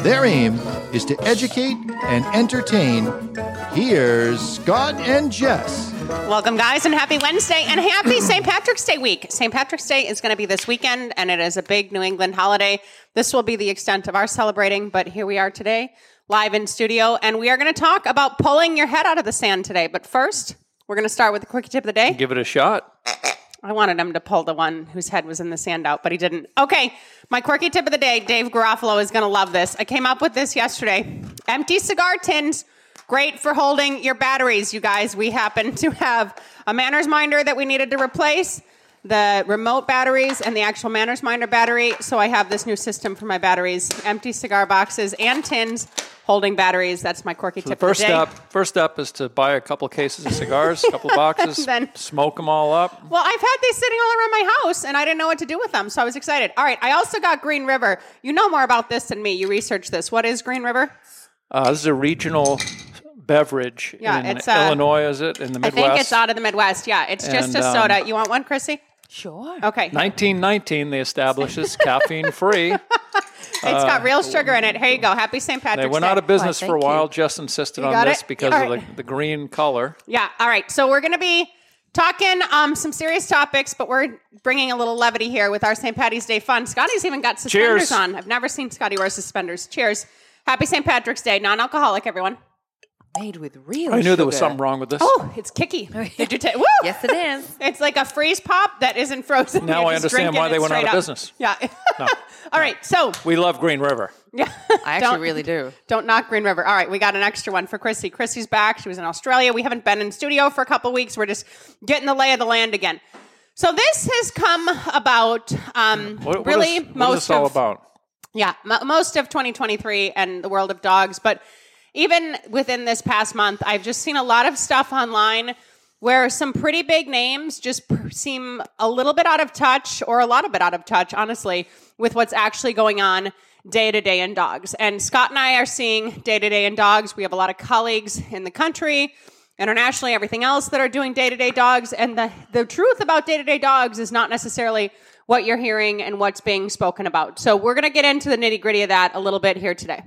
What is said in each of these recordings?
Their aim is to educate and entertain. Here's Scott and Jess. Welcome, guys, and happy Wednesday and happy St. Patrick's Day week. St. Patrick's Day is going to be this weekend, and it is a big New England holiday. This will be the extent of our celebrating, but here we are today, live in studio, and we are going to talk about pulling your head out of the sand today. But first, we're going to start with the quickie tip of the day. Give it a shot. I wanted him to pull the one whose head was in the sand out, but he didn't. Okay, my quirky tip of the day Dave Garofalo is going to love this. I came up with this yesterday. Empty cigar tins, great for holding your batteries, you guys. We happen to have a manners minder that we needed to replace, the remote batteries, and the actual manners minder battery. So I have this new system for my batteries empty cigar boxes and tins holding batteries. That's my quirky The tip first of the day. step, first step is to buy a couple cases of cigars, a couple boxes, Then- smoke them all up. Well, I've had these sitting all around my house and I didn't know what to do with them, so I was excited. All right, I also got Green River. You know more about this than me. You researched this. What is Green River? Uh, this is a regional beverage Yeah, in it's, uh, Illinois, is it? In the Midwest? I think it's out of the Midwest. Yeah, it's just And, a um, soda. You want one, Chrissy? Sure. Okay. 1919, they established this caffeine free. it's got real sugar in it. Here you go. Happy St. Patrick's They went Day. out of business Why, for a thank you. while. Jess insisted on this it? because All of right. the, the green color. Yeah. All right. So we're going to be talking um, some serious topics, but we're bringing a little levity here with our St. Patty's Day fun. Scotty's even got suspenders Cheers. on. I've never seen Scotty wear suspenders. Cheers. Happy St. Patrick's Day. Non-alcoholic, everyone. Made with real I knew there was something wrong with this. Oh, it's kicky. Did you take? Woo! Yes, it is. It's like a freeze pop that isn't frozen. Now You're I just understand why they it went out straight of up. business. Yeah. All right. So, We love Green River. yeah. I actually really do. Don't knock Green River. All right, we got an extra one for Chrissy. Chrissy's back. She was in Australia. We haven't been in studio for a couple weeks. We're just getting the lay of the land again. So this has come about. Um, What, what really, is- most is this all of about? yeah, m- most of 2023 and the world of dogs. But even within this past month, I've just seen a lot of stuff online where some pretty big names just seem a little bit out of touch or a lot of bit out of touch, honestly, with what's actually going on day to day in dogs. And Scott and I are seeing day to day in dogs. We have a lot of colleagues in the country internationally, everything else that are doing day to day dogs. And the, the truth about day to day dogs is not necessarily what you're hearing and what's being spoken about. So we're going to get into the nitty gritty of that a little bit here today.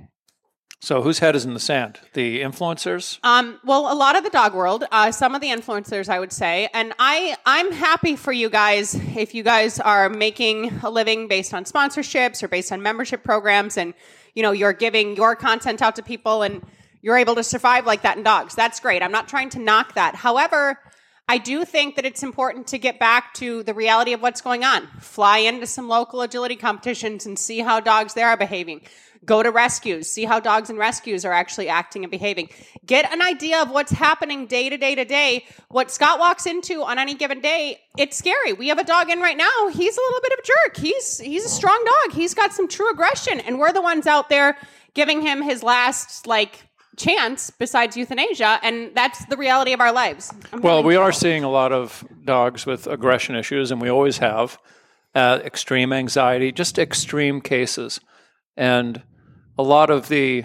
So whose head is in the sand? The influencers? Um, well, a lot of the dog world, uh, some of the influencers, I would say, and I, I'm happy for you guys if you guys are making a living based on sponsorships or based on membership programs, and you know you're giving your content out to people, and you're able to survive like that in dogs. That's great. I'm not trying to knock that. However, I do think that it's important to get back to the reality of what's going on. Fly into some local agility competitions and see how dogs there are behaving. Go to rescues, see how dogs and rescues are actually acting and behaving. Get an idea of what's happening day to day to day. What Scott walks into on any given day, it's scary. We have a dog in right now. He's a little bit of a jerk. He's he's a strong dog. He's got some true aggression, and we're the ones out there giving him his last like chance besides euthanasia, and that's the reality of our lives. I'm Well, we are seeing a lot of dogs with aggression issues, and we always have uh, extreme anxiety, just extreme cases. And a lot of the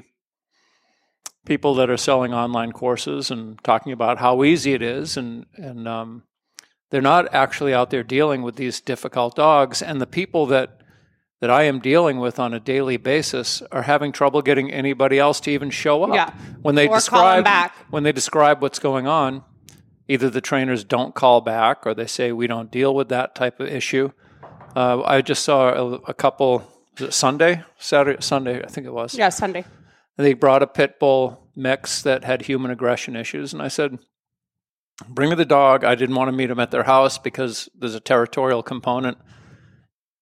people that are selling online courses and talking about how easy it is, and and um, they're not actually out there dealing with these difficult dogs. And the people that that I am dealing with on a daily basis are having trouble getting anybody else to even show up Yeah. when they Or describe back. when they describe what's going on either the trainers don't call back or they say we don't deal with that type of issue. Uh, I just saw a, a couple was it Sunday, Saturday, Sunday, I think it was. Yeah, Sunday. And They brought a pit bull mix that had human aggression issues, and I said, "Bring me the dog." I didn't want to meet him at their house because there's a territorial component.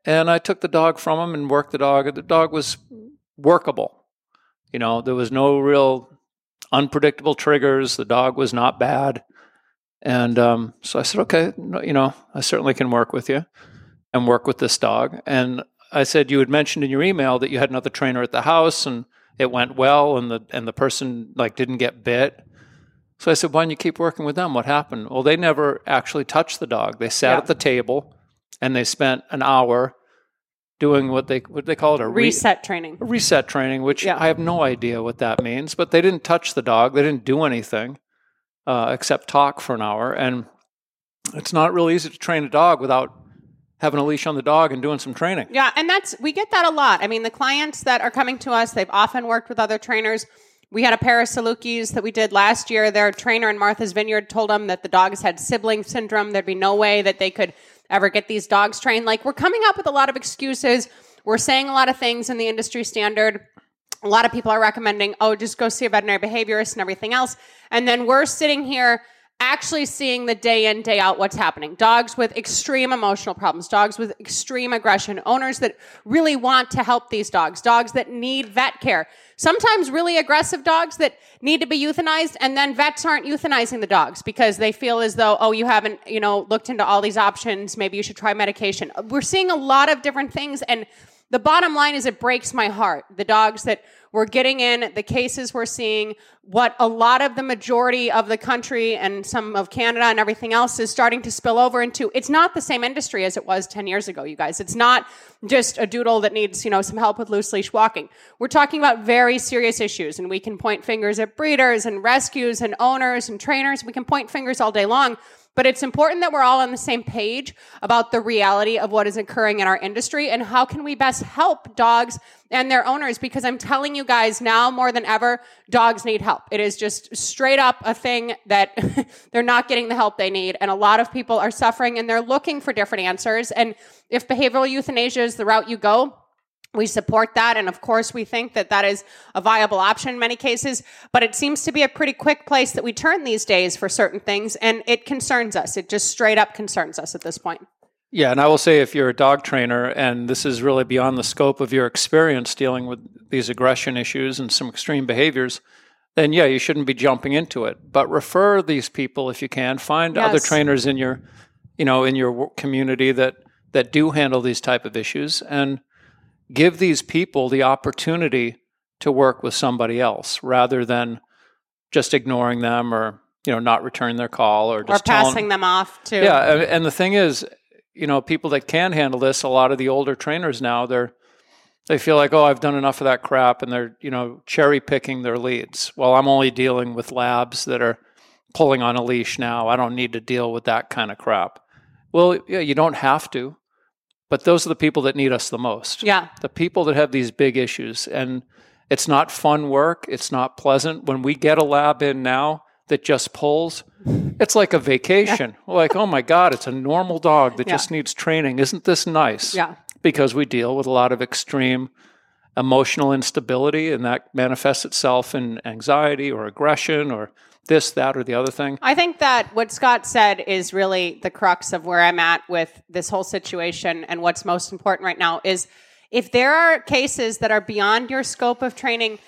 And I took the dog from him and worked the dog. The dog was workable. You know, there was no real unpredictable triggers. The dog was not bad. And um, so I said, okay, you know, I certainly can work with you and work with this dog. And I said, you had mentioned in your email that you had another trainer at the house and it went well and the and the person like didn't get bit. So I said, "Why don't you keep working with them? What happened?" Well, they never actually touched the dog. They sat Yeah. at the table and they spent an hour doing what they what they call it a re- Reset training. reset training, which Yeah. I have no idea what that means. But they didn't touch the dog. They didn't do anything uh, except talk for an hour. And it's not really easy to train a dog without having a leash on the dog and doing some training. Yeah, and that's we get that a lot. I mean, the clients that are coming to us, they've often worked with other trainers. We had a pair of Salukis that we did last year. Their trainer in Martha's Vineyard told them that the dogs had sibling syndrome. There'd be no way that they could ever get these dogs trained. Like we're coming up with a lot of excuses. We're saying a lot of things in the industry standard. A lot of people are recommending, oh, just go see a veterinary behaviorist and everything else. And then we're sitting here actually seeing the day in, day out what's happening. Dogs with extreme emotional problems, dogs with extreme aggression, owners that really want to help these dogs, dogs that need vet care. Sometimes really aggressive dogs that need to be euthanized, and then vets aren't euthanizing the dogs because they feel as though, oh, you haven't, you know, looked into all these options. Maybe you should try medication. We're seeing a lot of different things, and the bottom line is it breaks my heart. The dogs that we're getting in, the cases we're seeing, what a lot of the majority of the country and some of Canada and everything else is starting to spill over into. It's not the same industry as it was 10 years ago, you guys. It's not just a doodle that needs, you know, some help with loose leash walking. We're talking about very serious issues and we can point fingers at breeders and rescues and owners and trainers. We can point fingers all day long. But it's important that we're all on the same page about the reality of what is occurring in our industry and how can we best help dogs and their owners because I'm telling you guys now more than ever dogs need help. It is just straight up a thing that they're not getting the help they need and a lot of people are suffering and they're looking for different answers and if behavioral euthanasia is the route you go, we support that. And of course, we think that that is a viable option in many cases, but it seems to be a pretty quick place that we turn these days for certain things. And it concerns us. It just straight up concerns us at this point. Yeah, and I will say if you're a dog trainer and this is really beyond the scope of your experience dealing with these aggression issues and some extreme behaviors, then yeah, you shouldn't be jumping into it. But refer these people if you can. Find other trainers in your, you know, in your community that that do handle these type of issues and give these people the opportunity to work with somebody else rather than just ignoring them or you know not returning their call or Or just telling- passing them off to. yeah, and- and the thing is, you know, people that can handle this, a lot of the older trainers now, they're they feel like, oh, I've done enough of that crap, and they're you know cherry picking their leads. Well, I'm only dealing with labs that are pulling on a leash now. I don't need to deal with that kind of crap. Well, yeah, you don't have to, but those are the people that need us the most. Yeah. the people that have these big issues, and it's not fun work. It's not pleasant. When we get a lab in now that just pulls, it's like a vacation. We're like, oh my God, it's a normal dog that Yeah. just needs training. Isn't this nice? Yeah. Because we deal with a lot of extreme emotional instability, and that manifests itself in anxiety or aggression or this, that, or the other thing. I think that what Scott said is really the crux of where I'm at with this whole situation. And what's most important right now is if there are cases that are beyond your scope of training,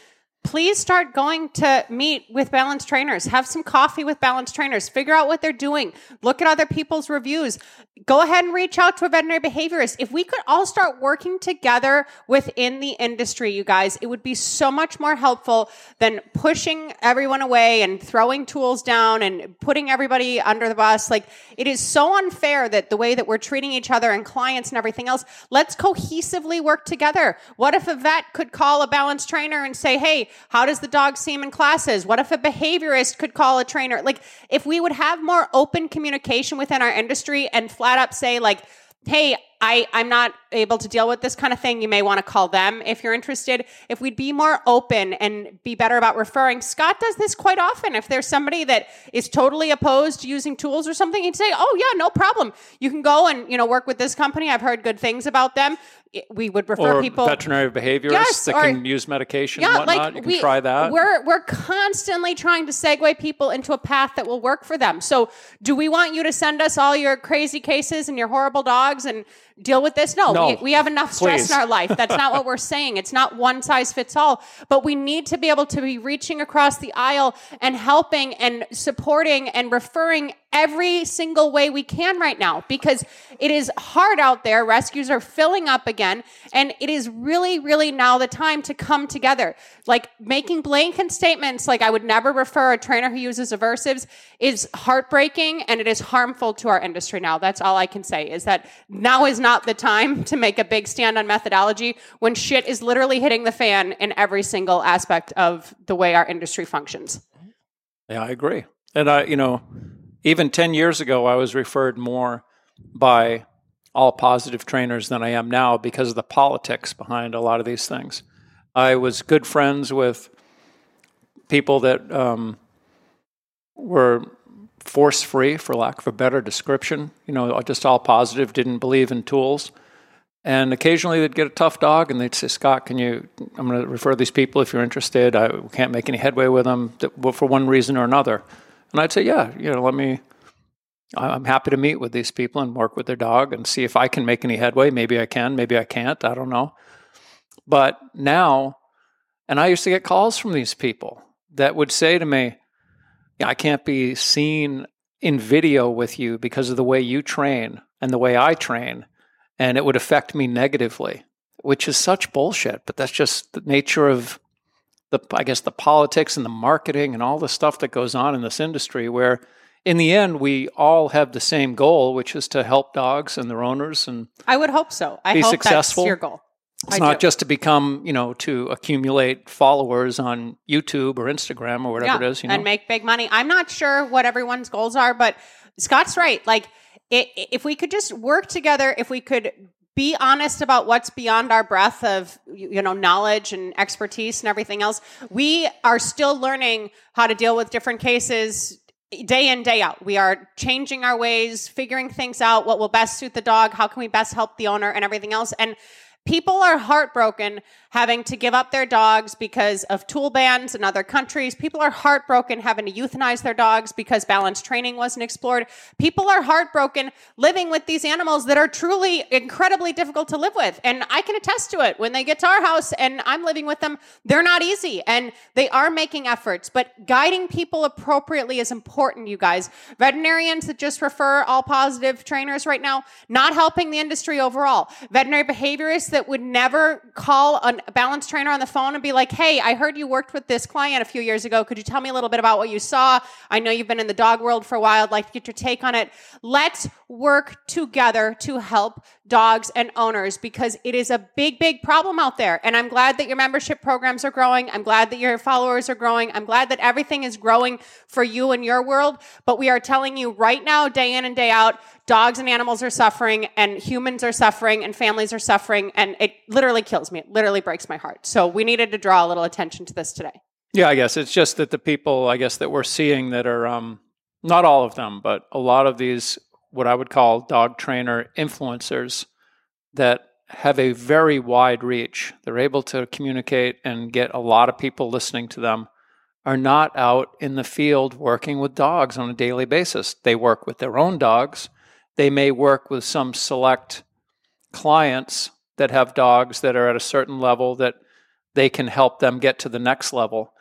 please start going to meet with balanced trainers. Have some coffee with balanced trainers. Figure out what they're doing. Look at other people's reviews. Go ahead and reach out to a veterinary behaviorist. If we could all start working together within the industry, you guys, it would be so much more helpful than pushing everyone away and throwing tools down and putting everybody under the bus. Like, it is so unfair that the way that we're treating each other and clients and everything else, let's cohesively work together. What if a vet could call a balanced trainer and say, hey, how does the dog seem in classes? What if a behaviorist could call a trainer? Like, if we would have more open communication within our industry and flat up say, like, hey, I, I'm not able to deal with this kind of thing. You may want to call them if you're interested. If we'd be more open and be better about referring, Scott does this quite often. If there's somebody that is totally opposed to using tools or something, he'd say, "Oh yeah, no problem. You can go and you know work with this company. I've heard good things about them." We would refer Or people. veterinary behaviorists Yes, that or- can use medication and whatnot. you can try that. We're we're constantly trying to segue people into a path that will work for them. So, do we want you to send us all your crazy cases and your horrible dogs and deal with this? No, No. We, we have enough stress Please. in our life. That's not what we're saying. It's not one size fits all. But we need to be able to be reaching across the aisle and helping and supporting and referring every single way we can right now because it is hard out there. Rescues are filling up again. And it is really, really now the time to come together. Like making blanket statements like I would never refer a trainer who uses aversives is heartbreaking and it is harmful to our industry now. That's all I can say is that now is not the time to make a big stand on methodology when shit is literally hitting the fan in every single aspect of the way our industry functions. Yeah, I agree. And I, you know, even 10 years ago, I was referred more by all positive trainers than I am now because of the politics behind a lot of these things. I was good friends with people that um, were force free, for lack of a better description, you know, just all positive, didn't believe in tools. And occasionally they'd get a tough dog and they'd say, Scott, can you, I'm going to refer these people if you're interested. I can't make any headway with them for one reason or another. And I'd say, yeah, you know, let me, I'm happy to meet with these people and work with their dog and see if I can make any headway. Maybe I can, maybe I can't. I don't know. But now, and I used to get calls from these people that would say to me, I can't be seen in video with you because of the way you train and the way I train and it would affect me negatively, which is such bullshit. But that's just the nature of the, I guess, the politics and the marketing and all the stuff that goes on in this industry where in the end, we all have the same goal, which is to help dogs and their owners and I would hope so. I be hope successful. that's your goal. It's I not do. just to become, you know, to accumulate followers on YouTube or Instagram or whatever it is, you know. and make big money. I'm not sure what everyone's goals are, but Scott's right. Like, it, if we could just work together, if we could be honest about what's beyond our breadth of you know knowledge and expertise and everything else, we are still learning how to deal with different cases day in day out we are changing our ways figuring things out what will best suit the dog how can we best help the owner and everything else and people are heartbroken having to give up their dogs because of tool bans in other countries. People are heartbroken having to euthanize their dogs because balanced training wasn't explored. People are heartbroken living with these animals that are truly incredibly difficult to live with. And I can attest to it. When they get to our house and I'm living with them, they're not easy and they are making efforts, but guiding people appropriately is important, you guys. Veterinarians that just refer all positive trainers right now, not helping the industry overall. Veterinary behaviorists that would never call a balance trainer on the phone and be like, hey, I heard you worked with this client a few years ago. Could you tell me a little bit about what you saw? I know you've been in the dog world for a while. I'd like to get your take on it. Let's work together to help dogs and owners because it is a big, big problem out there. And I'm glad that your membership programs are growing. I'm glad that your followers are growing. I'm glad that everything is growing for you and your world. But we are telling you right now, day in and day out, dogs and animals are suffering and humans are suffering and families are suffering. And it literally kills me. It literally breaks my heart. So we needed to draw a little attention to this today. Yeah, I guess it's just that the people, I guess, that we're seeing that are um, not all of them, but a lot of these, what I would call dog trainer influencers that have a very wide reach. They're able to communicate and get a lot of people listening to them, are not out in the field working with dogs on a daily basis. They work with their own dogs. They may work with some select clients that have dogs that are at a certain level that they can help them get to the next level.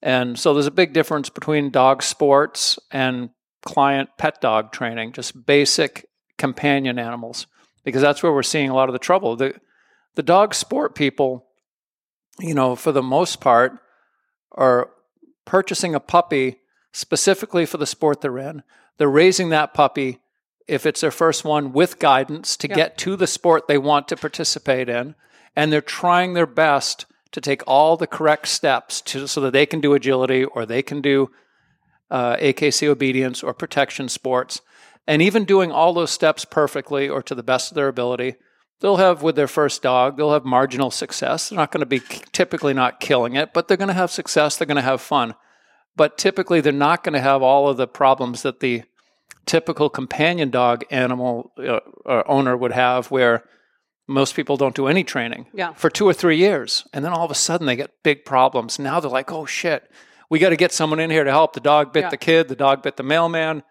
And so there's a big difference between dog sports and client pet dog training, just basic companion animals, because that's where we're seeing a lot of the trouble. The, the dog sport people, you know, for the most part, are purchasing a puppy specifically for the sport they're in. They're raising that puppy, if it's their first one, with guidance to Yeah. get to the sport they want to participate in. And they're trying their best to take all the correct steps to, so that they can do agility or they can do uh, AKC obedience or protection sports. And even doing all those steps perfectly or to the best of their ability, they'll have with their first dog, they'll have marginal success. They're not going to be typically not killing it, but they're going to have success. They're going to have fun. But typically, they're not going to have all of the problems that the typical companion dog animal uh, owner would have, where most people don't do any training Yeah. for two or three years. And then all of a sudden, they get big problems. Now they're like, oh shit, we got to get someone in here to help. The dog bit Yeah. the kid, the dog bit the mailman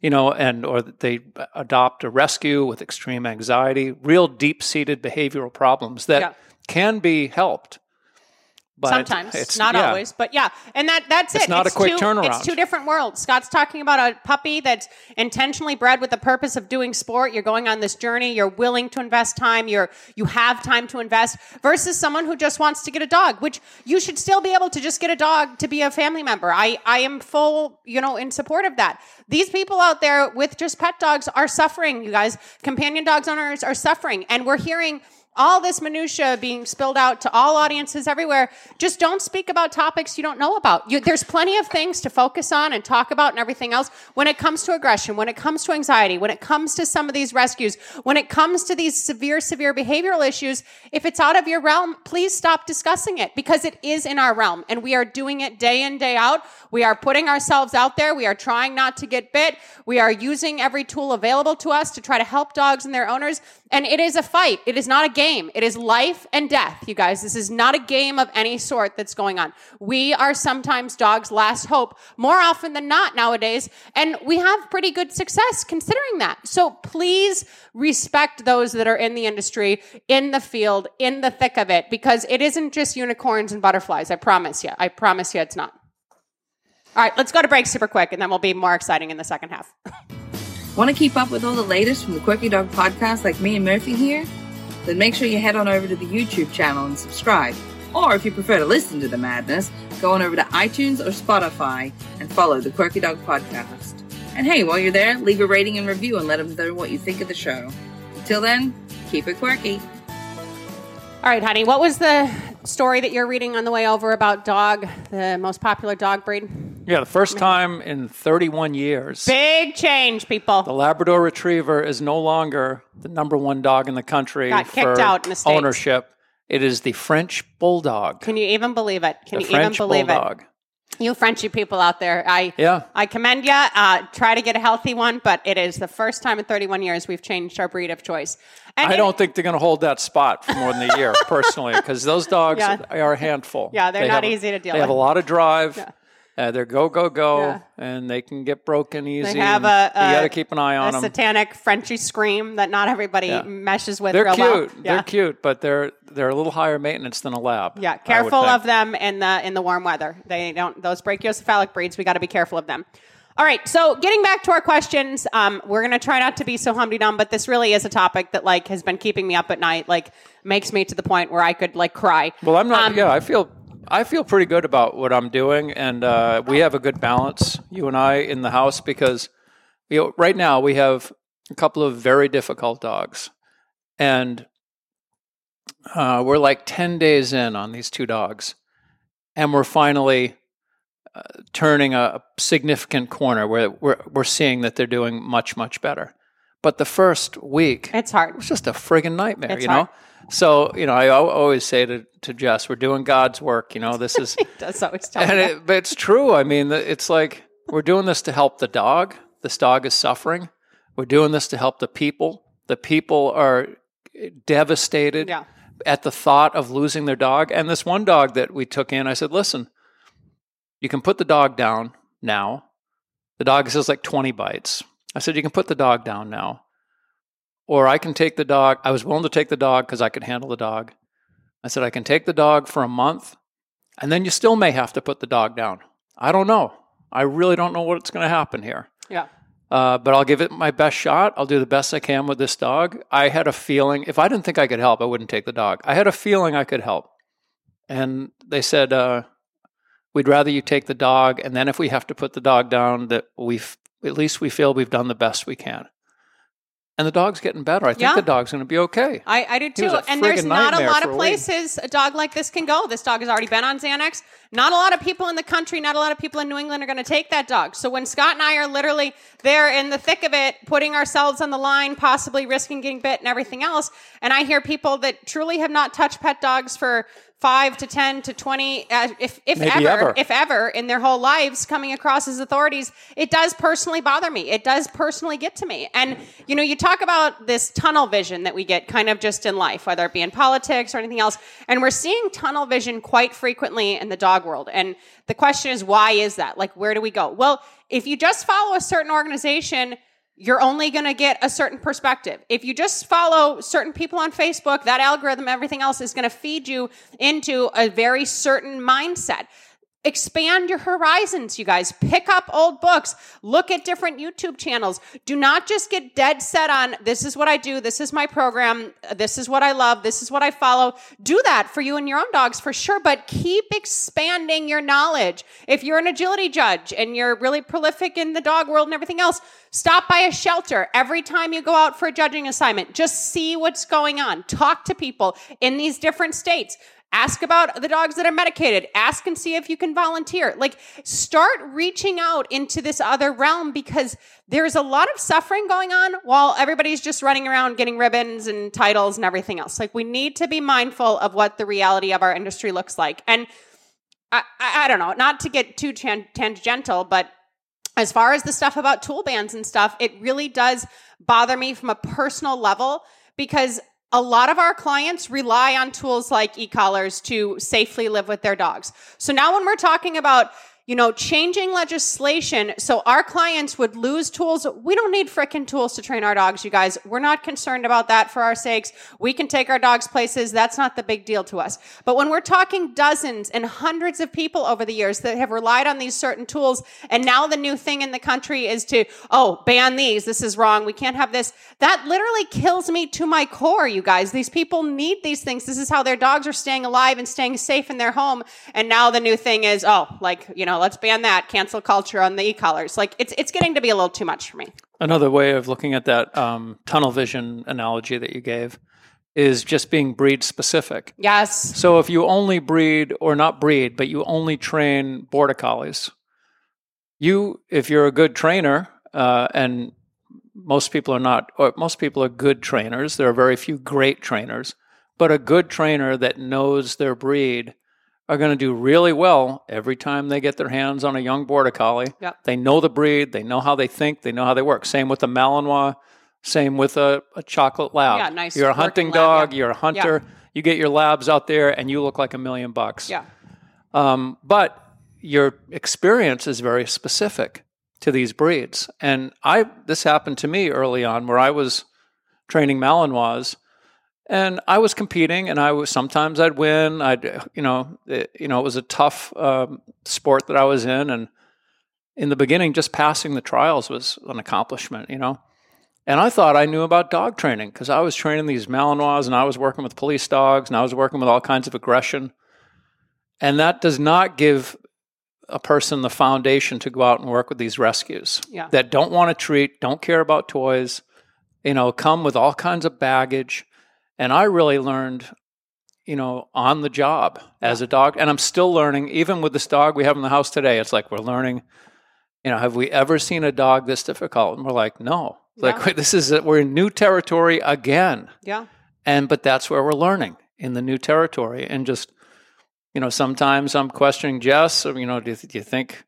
you know, and or they adopt a rescue with extreme anxiety, real deep-seated behavioral problems that Yeah. can be helped. But Sometimes, it's not yeah. always, but yeah, and that that's it. It's it. not a quick two, turnaround. It's two different worlds. Scott's talking about a puppy that's intentionally bred with the purpose of doing sport. You're going on this journey. You're willing to invest time. You're you have time to invest versus someone who just wants to get a dog, which you should still be able to just get a dog to be a family member. I I am full, you know, in support of that. These people out there with just pet dogs are suffering. You guys, companion dogs owners are suffering, and we're hearing all this minutia being spilled out to all audiences everywhere. Just don't speak about topics you don't know about. You, there's plenty of things to focus on and talk about and everything else. When it comes to aggression, when it comes to anxiety, when it comes to some of these rescues, when it comes to these severe, severe behavioral issues, if it's out of your realm, please stop discussing it because it is in our realm and we are doing it day in, day out. We are putting ourselves out there. We are trying not to get bit. We are using every tool available to us to try to help dogs and their owners. And it is a fight. It is not a game. It is life and death, you guys. This is not a game of any sort that's going on. We are sometimes dogs' last hope, more often than not nowadays. And we have pretty good success considering that. So please respect those that are in the industry, in the field, in the thick of it, because it isn't just unicorns and butterflies. I promise you. I promise you it's not. All right, let's go to break super quick, and then we'll be more exciting in the second half. Want to keep up with all the latest from the Quirky Dog podcast like me and Murphy here? Then make sure you head on over to the YouTube channel and subscribe. Or if you prefer to listen to the madness, go on over to iTunes or Spotify and follow the Quirky Dog podcast. And hey, while you're there, leave a rating and review and let them know what you think of the show. Until then, keep it quirky. All right, honey, what was the story that you're reading on the way over about dog, the most popular dog breed? Yeah, the first time in 31 years, Big change, people. the Labrador Retriever is no longer the number one dog in the country Got kicked for out in the States. ownership. It is the French Bulldog. Can you even believe it? Can the you French even believe Bulldog. it? You Frenchy people out there, I Yeah. I commend you. Uh, try to get a healthy one, but it is the first time in 31 years we've changed our breed of choice. And I it- don't think they're going to hold that spot for more than a year, personally, because those dogs Yeah. are a handful. Yeah, they're They not have- easy to deal with. They have a lot of drive. Yeah. Uh, they're go go go, Yeah. and they can get broken easy. They have a, a you got to keep an eye on a them. satanic Frenchy scream that not everybody Yeah. meshes with. They're cute. well. They're cute, but they're they're a little higher maintenance than a lab. Yeah, careful of them in the in the warm weather. They don't those brachiocephalic breeds. We got to be careful of them. All right, so getting back to our questions, um, we're gonna try not to be so humdy dumb, but this really is a topic that like has been keeping me up at night. Like makes me to the point where I could like cry. Well, I'm not. Um, yeah, I feel I feel pretty good about what I'm doing, and uh, we have a good balance, you and I, in the house because you know, right now we have a couple of very difficult dogs, and uh, we're like ten days in on these two dogs, and we're finally. Uh, turning a significant corner where we're, we're seeing that they're doing much much better but the first week It's hard. it's just a friggin' nightmare, It's you know. hard. So you know, I always say to to Jess, we're doing God's work. You know, this is, That's always tell and it, but it's true. I mean, it's like we're doing this to help the dog. This dog is suffering. We're doing this to help the people. The people are devastated Yeah. at the thought of losing their dog. And this one dog that we took in, I said, listen, you can put the dog down now. The dog says like 20 bites. I said, you can put the dog down now. Or I can take the dog. I was willing to take the dog because I could handle the dog. I said, I can take the dog for a month, and then you still may have to put the dog down. I don't know. I really don't know what's going to happen here. Yeah. Uh, but I'll give it my best shot. I'll do the best I can with this dog. I had a feeling, if I didn't think I could help, I wouldn't take the dog. I had a feeling I could help. And they said, uh, we'd rather you take the dog. And then if we have to put the dog down, that we've, at least we feel we've done the best we can. And the dog's getting better. I think Yeah. the dog's going to be okay. I, I do too. And there's not a lot of a places a dog like this can go. This dog has already been on Xanax. Not a lot of people in the country, not a lot of people in New England are going to take that dog. So when Scott and I are literally there in the thick of it, putting ourselves on the line, possibly risking getting bit and everything else, and I hear people that truly have not touched pet dogs for five to 10 to 20, uh, if, if ever, ever. if ever in their whole lives coming across as authorities, it does personally bother me. It does personally get to me. And, you know, you talk about this tunnel vision that we get kind of just in life, whether it be in politics or anything else. And we're seeing tunnel vision quite frequently in the dog world. And the question is, why is that? Like, where do we go? Well, if you just follow a certain organization, you're only going to get a certain perspective. If you just follow certain people on Facebook, that algorithm, everything else is going to feed you into a very certain mindset. Expand your horizons, you guys. Pick up old books. Look at different YouTube channels. Do not just get dead set on this is what I do, this is my program, this is what I love, this is what I follow. Do that for you and your own dogs for sure, but keep expanding your knowledge. If you're an agility judge and you're really prolific in the dog world and everything else, stop by a shelter every time you go out for a judging assignment. Just see what's going on. Talk to people in these different states. Ask about the dogs that are medicated. Ask and see if you can volunteer. Like, start reaching out into this other realm because there's a lot of suffering going on while everybody's just running around getting ribbons and titles and everything else. Like, we need to be mindful of what the reality of our industry looks like. And I, I, I don't know, not to get too tan- tangential, but as far as the stuff about tool bans and stuff, it really does bother me from a personal level because a lot of our clients rely on tools like e-collars to safely live with their dogs. So now when we're talking about you know, changing legislation so our clients would lose tools. We don't need frickin' tools to train our dogs, you guys. We're not concerned about that for our sakes. We can take our dogs places. That's not the big deal to us. But when we're talking dozens and hundreds of people over the years that have relied on these certain tools, and now the new thing in the country is to, oh, ban these. This is wrong. We can't have this. That literally kills me to my core, you guys. These people need these things. This is how their dogs are staying alive and staying safe in their home. And now the new thing is, oh, like, you know, let's ban that, cancel culture on the e-collars. Like it's it's getting to be a little too much for me. Another way of looking at that um, tunnel vision analogy that you gave is just being breed specific. Yes. So if you only breed or not breed, but you only train border collies, you if you're a good trainer, uh, and most people are not, or most people are good trainers. There are very few great trainers, but a good trainer that knows their breed are going to do really well every time they get their hands on a young border collie. Yep. They know the breed, they know how they think, they know how they work. Same with the Malinois, same with a, a chocolate lab. Yeah, nice You're a hunting lab, dog, yeah. you're a hunter, you get your labs out there and you look like a million bucks. Yeah. Um, but your experience is very specific to these breeds. And I this happened to me early on where I was training Malinois and I was competing, and I was sometimes I'd win. I'd you know it, you know it was a tough um, sport that I was in, and in the beginning, just passing the trials was an accomplishment, you know. And I thought I knew about dog training because I was training these Malinois, and I was working with police dogs, and I was working with all kinds of aggression, and that does not give a person the foundation to go out and work with these rescues Yeah. that don't want to treat, don't care about toys, you know, come with all kinds of baggage. And I really learned, you know, on the job as a dog. And I'm still learning, even with this dog we have in the house today. It's like we're learning, you know, have we ever seen a dog this difficult? And we're like, no. Like, Yeah. wait, this is, we're in new territory again. Yeah. And, but that's where we're learning in the new territory. And just, you know, sometimes I'm questioning Jess, or, you know, do you, do you think,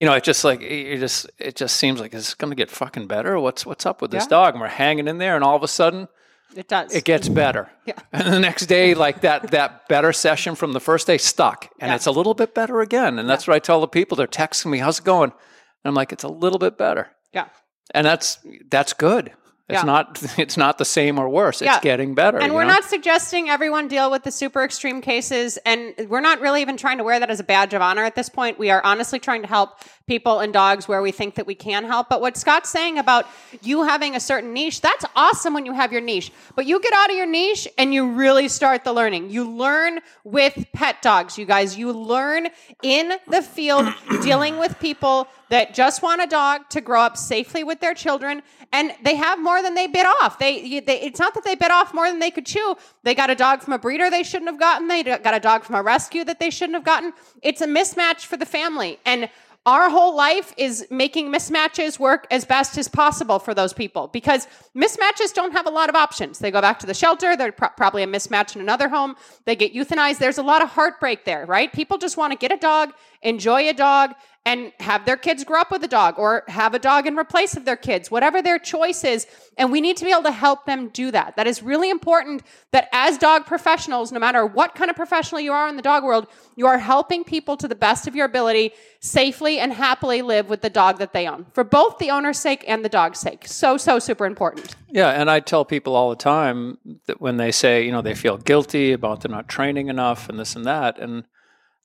you know, it just like it just it just seems like it's going to get fucking better. What's what's up with this Yeah. dog? And we're hanging in there, and all of a sudden, It does. it gets better. Yeah. And the next day, like that that better session from the first day stuck, and Yeah. it's a little bit better again. And that's what I tell the people. They're texting me, "How's it going?" And I'm like, "It's a little bit better." yeah. And that's that's good. It's Yeah. not it's not the same or worse. It's getting better. And we're know? not suggesting everyone deal with the super extreme cases. And we're not really even trying to wear that as a badge of honor at this point. We are honestly trying to help people and dogs where we think that we can help. But what Scott's saying about you having a certain niche, that's awesome when you have your niche. But you get out of your niche and you really start the learning. You learn with pet dogs, you guys. You learn in the field dealing with people that just want a dog to grow up safely with their children and they have more than they bit off They, they, it's not that they bit off more than they could chew they got a dog from a breeder they shouldn't have gotten they got a dog from a rescue that they shouldn't have gotten it's a mismatch for the family and our whole life is making mismatches work as best as possible for those people because mismatches don't have a lot of options. They go back to the shelter, they're pro- probably a mismatch in another home, they get euthanized. There's a lot of heartbreak there, right? People just want to get a dog, enjoy a dog, and have their kids grow up with a dog or have a dog in replace of their kids, whatever their choice is. And we need to be able to help them do that. That is really important that as dog professionals, no matter what kind of professional you are in the dog world, you are helping people to the best of your ability safely and happily live with the dog that they own for both the owner's sake and the dog's sake. So, so super important. Yeah, and I tell people all the time that when they say, you know, they feel guilty about they're not training enough and this and that, and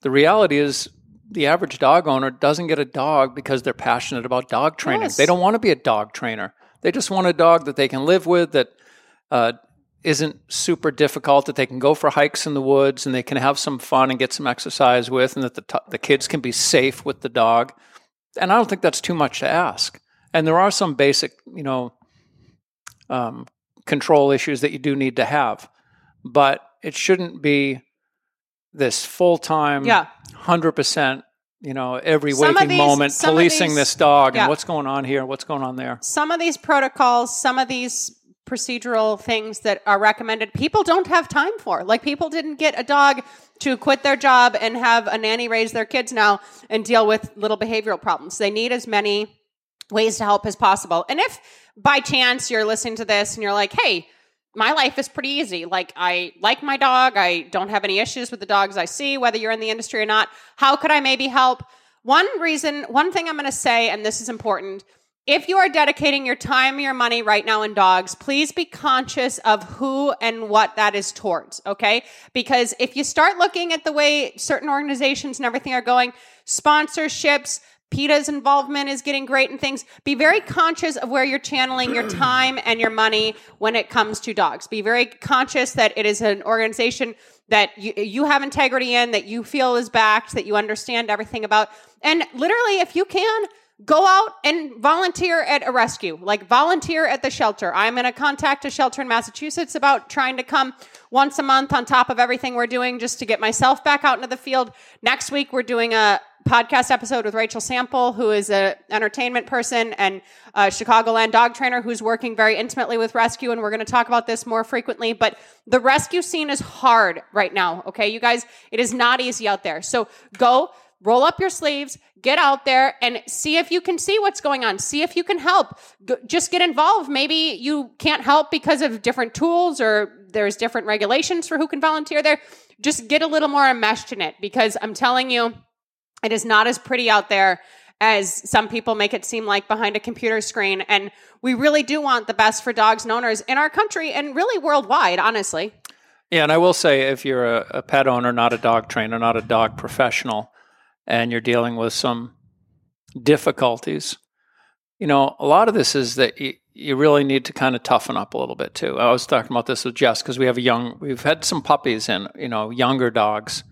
the reality is the average dog owner doesn't get a dog because they're passionate about dog training. Yes. They don't want to be a dog trainer. They just want a dog that they can live with that uh, isn't super difficult, that they can go for hikes in the woods and they can have some fun and get some exercise with, and that the, t- the kids can be safe with the dog. And I don't think that's too much to ask. And there are some basic, you know, um, control issues that you do need to have, but it shouldn't be this full time, Yeah. Hundred percent. You know, every waking these- moment, policing these- this dog yeah. and what's going on here, what's going on there. some of these protocols, some of these procedural things that are recommended, people don't have time for. Like people didn't get a dog to quit their job and have a nanny raise their kids now and deal with little behavioral problems. They need as many ways to help as possible. And if by chance you're listening to this and you're like, hey, my life is pretty easy. Like, I like my dog. I don't have any issues with the dogs I see, whether you're in the industry or not. How could I maybe help? One reason, one thing I'm going to say, and this is important if you are dedicating your time, your money right now in dogs, please be conscious of who and what that is towards, okay? Because if you start looking at the way certain organizations and everything are going, sponsorships, PETA's involvement is getting great and things. Be very conscious of where you're channeling your time and your money when it comes to dogs. Be very conscious that it is an organization that you, you have integrity in, that you feel is backed, that you understand everything about. And literally, if you can, go out and volunteer at a rescue, like volunteer at the shelter. I'm going to contact a shelter in Massachusetts about trying to come once a month on top of everything we're doing just to get myself back out into the field. Next week, we're doing a podcast episode with Rachel Sample, who is an entertainment person and a Chicagoland dog trainer who's working very intimately with rescue. And we're going to talk about this more frequently. But the rescue scene is hard right now. Okay, you guys, it is not easy out there. So go roll up your sleeves, get out there and see if you can see what's going on. See if you can help. G- just get involved. Maybe you can't help because of different tools or there's different regulations for who can volunteer there. Just get a little more enmeshed in it because I'm telling you, it is not as pretty out there as some people make it seem like behind a computer screen. And we really do want the best for dogs and owners in our country and really worldwide, honestly. Yeah, and I will say if you're a, a pet owner, not a dog trainer, not a dog professional, and you're dealing with some difficulties, you know, a lot of this is that you, you really need to kind of toughen up a little bit too. I was talking about this with Jess because we have a young, we've had some puppies and, you know, younger dogs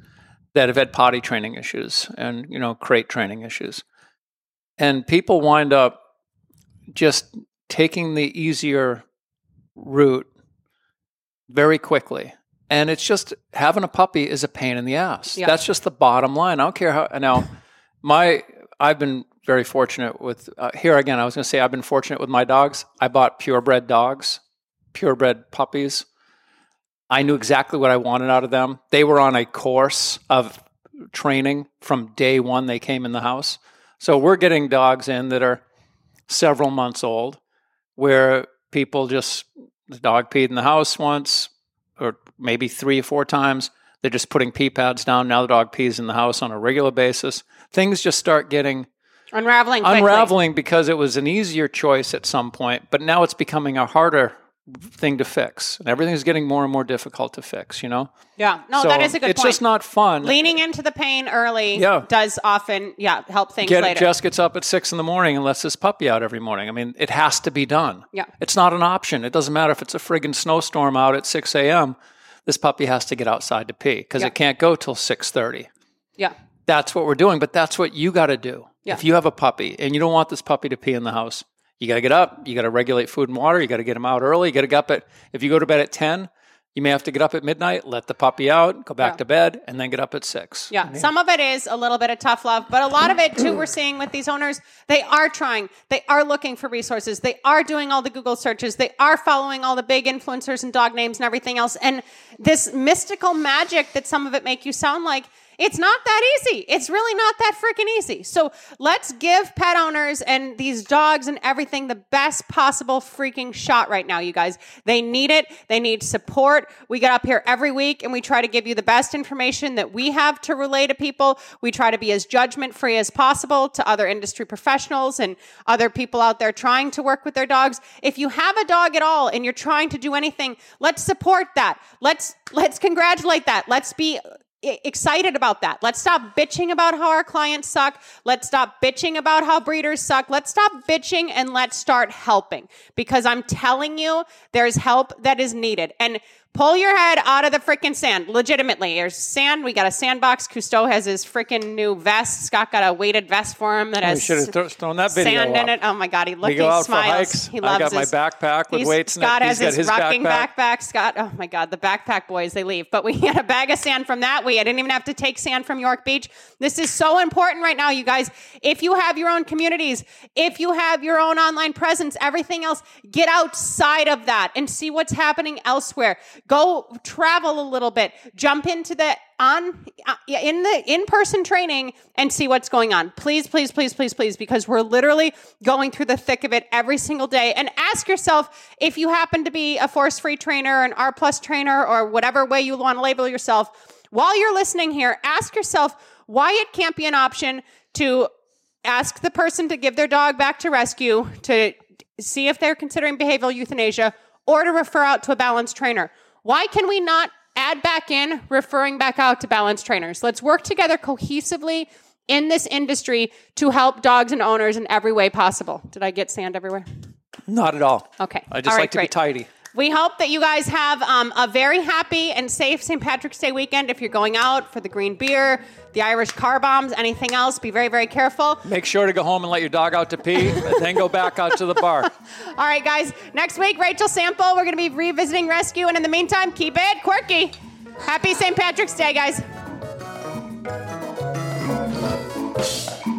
that have had potty training issues and, you know, crate training issues. And people wind up just taking the easier route very quickly. And it's just having a puppy is a pain in the ass. Yeah. That's just the bottom line. I don't care how. Now, my I've been very fortunate with uh, here again. I was going to say I've been fortunate with my dogs. I bought purebred dogs, purebred puppies. I knew exactly what I wanted out of them. They were on a course of training from day one they came in the house. So we're getting dogs in that are several months old, where people just the dog peed in the house once, or maybe three or four times. They're just putting pee pads down. Now the dog pees in the house on a regular basis. Things just start getting Unraveling quickly. unraveling because it was an easier choice at some point, but now it's becoming a harder thing to fix. And everything's getting more and more difficult to fix, you know? Yeah. No, So that is a good It's point. just not fun. Leaning into the pain early Yeah. does often, yeah, help things Get, later. Jess gets up at six in the morning and lets this puppy out every morning. I mean, it has to be done. Yeah. It's not an option. It doesn't matter if it's a friggin' snowstorm out at 6 a.m. This puppy has to get outside to pee because Yeah. it can't go till 6.30. yeah. That's what we're doing, but that's what you got to do. Yeah. If you have a puppy and you don't want this puppy to pee in the house, you got to get up. You got to regulate food and water. You got to get him out early. You got to get up at, if you go to bed at 10, you may have to get up at midnight, let the puppy out, go back Yeah. to bed, and then get up at 6. Yeah, some of it is a little bit of tough love, but a lot of it too, we're seeing with these owners, they are trying. They are looking for resources. They are doing all the Google searches. They are following all the big influencers and dog names and everything else. And this mystical magic that some of it make you sound like It's not that easy. It's really not that freaking easy. So let's give pet owners and these dogs and everything the best possible freaking shot right now, you guys. They need it. They need support. We get up here every week and we try to give you the best information that we have to relay to people. We try to be as judgment free as possible to other industry professionals and other people out there trying to work with their dogs. If you have a dog at all and you're trying to do anything, let's support that. Let's let's congratulate that. Let's be excited about that. Let's stop bitching about how our clients suck. Let's stop bitching about how breeders suck. Let's stop bitching and let's start helping because I'm telling you, there's help that is needed. And pull your head out of the freaking sand. Legitimately, there's sand. We got a sandbox. Cousteau has his freaking new vest. Scott got a weighted vest for him that oh, We has should have th- thrown that video sand in it. Oh my god, he looked. We go he out smiles. for hikes. He I loves got my backpack with weights in it. Scott He's has got his, his rocking backpack. backpack. Scott, oh my god, the backpack boys they leave. But we had a bag of sand from that. We I didn't even have to take sand from York Beach. This is so important right now, you guys. If you have your own communities, if you have your own online presence, everything else, get outside of that and see what's happening elsewhere. Go travel a little bit. Jump into the on uh, in the in-person training and see what's going on. Please, please, please, please, please, because we're literally going through the thick of it every single day. And ask yourself if you happen to be a force-free trainer, an R plus trainer, or whatever way you want to label yourself. While you're listening here, ask yourself why it can't be an option to ask the person to give their dog back to rescue to see if they're considering behavioral euthanasia or to refer out to a balanced trainer. Why can we not add back in referring back out to balanced trainers? Let's work together cohesively in this industry to help dogs and owners in every way possible. Did I get sand everywhere? Not at all. Okay. I just All right, like to great. be tidy. We hope that you guys have um, a very happy and safe St. Patrick's Day weekend. If you're going out for the green beer, the Irish car bombs, anything else, be very, very careful. Make sure to go home and let your dog out to pee, and then go back out to the bar. All right, guys. Next week, Rachel Sample. We're going to be revisiting rescue. And in the meantime, keep it quirky. Happy St. Patrick's Day, guys.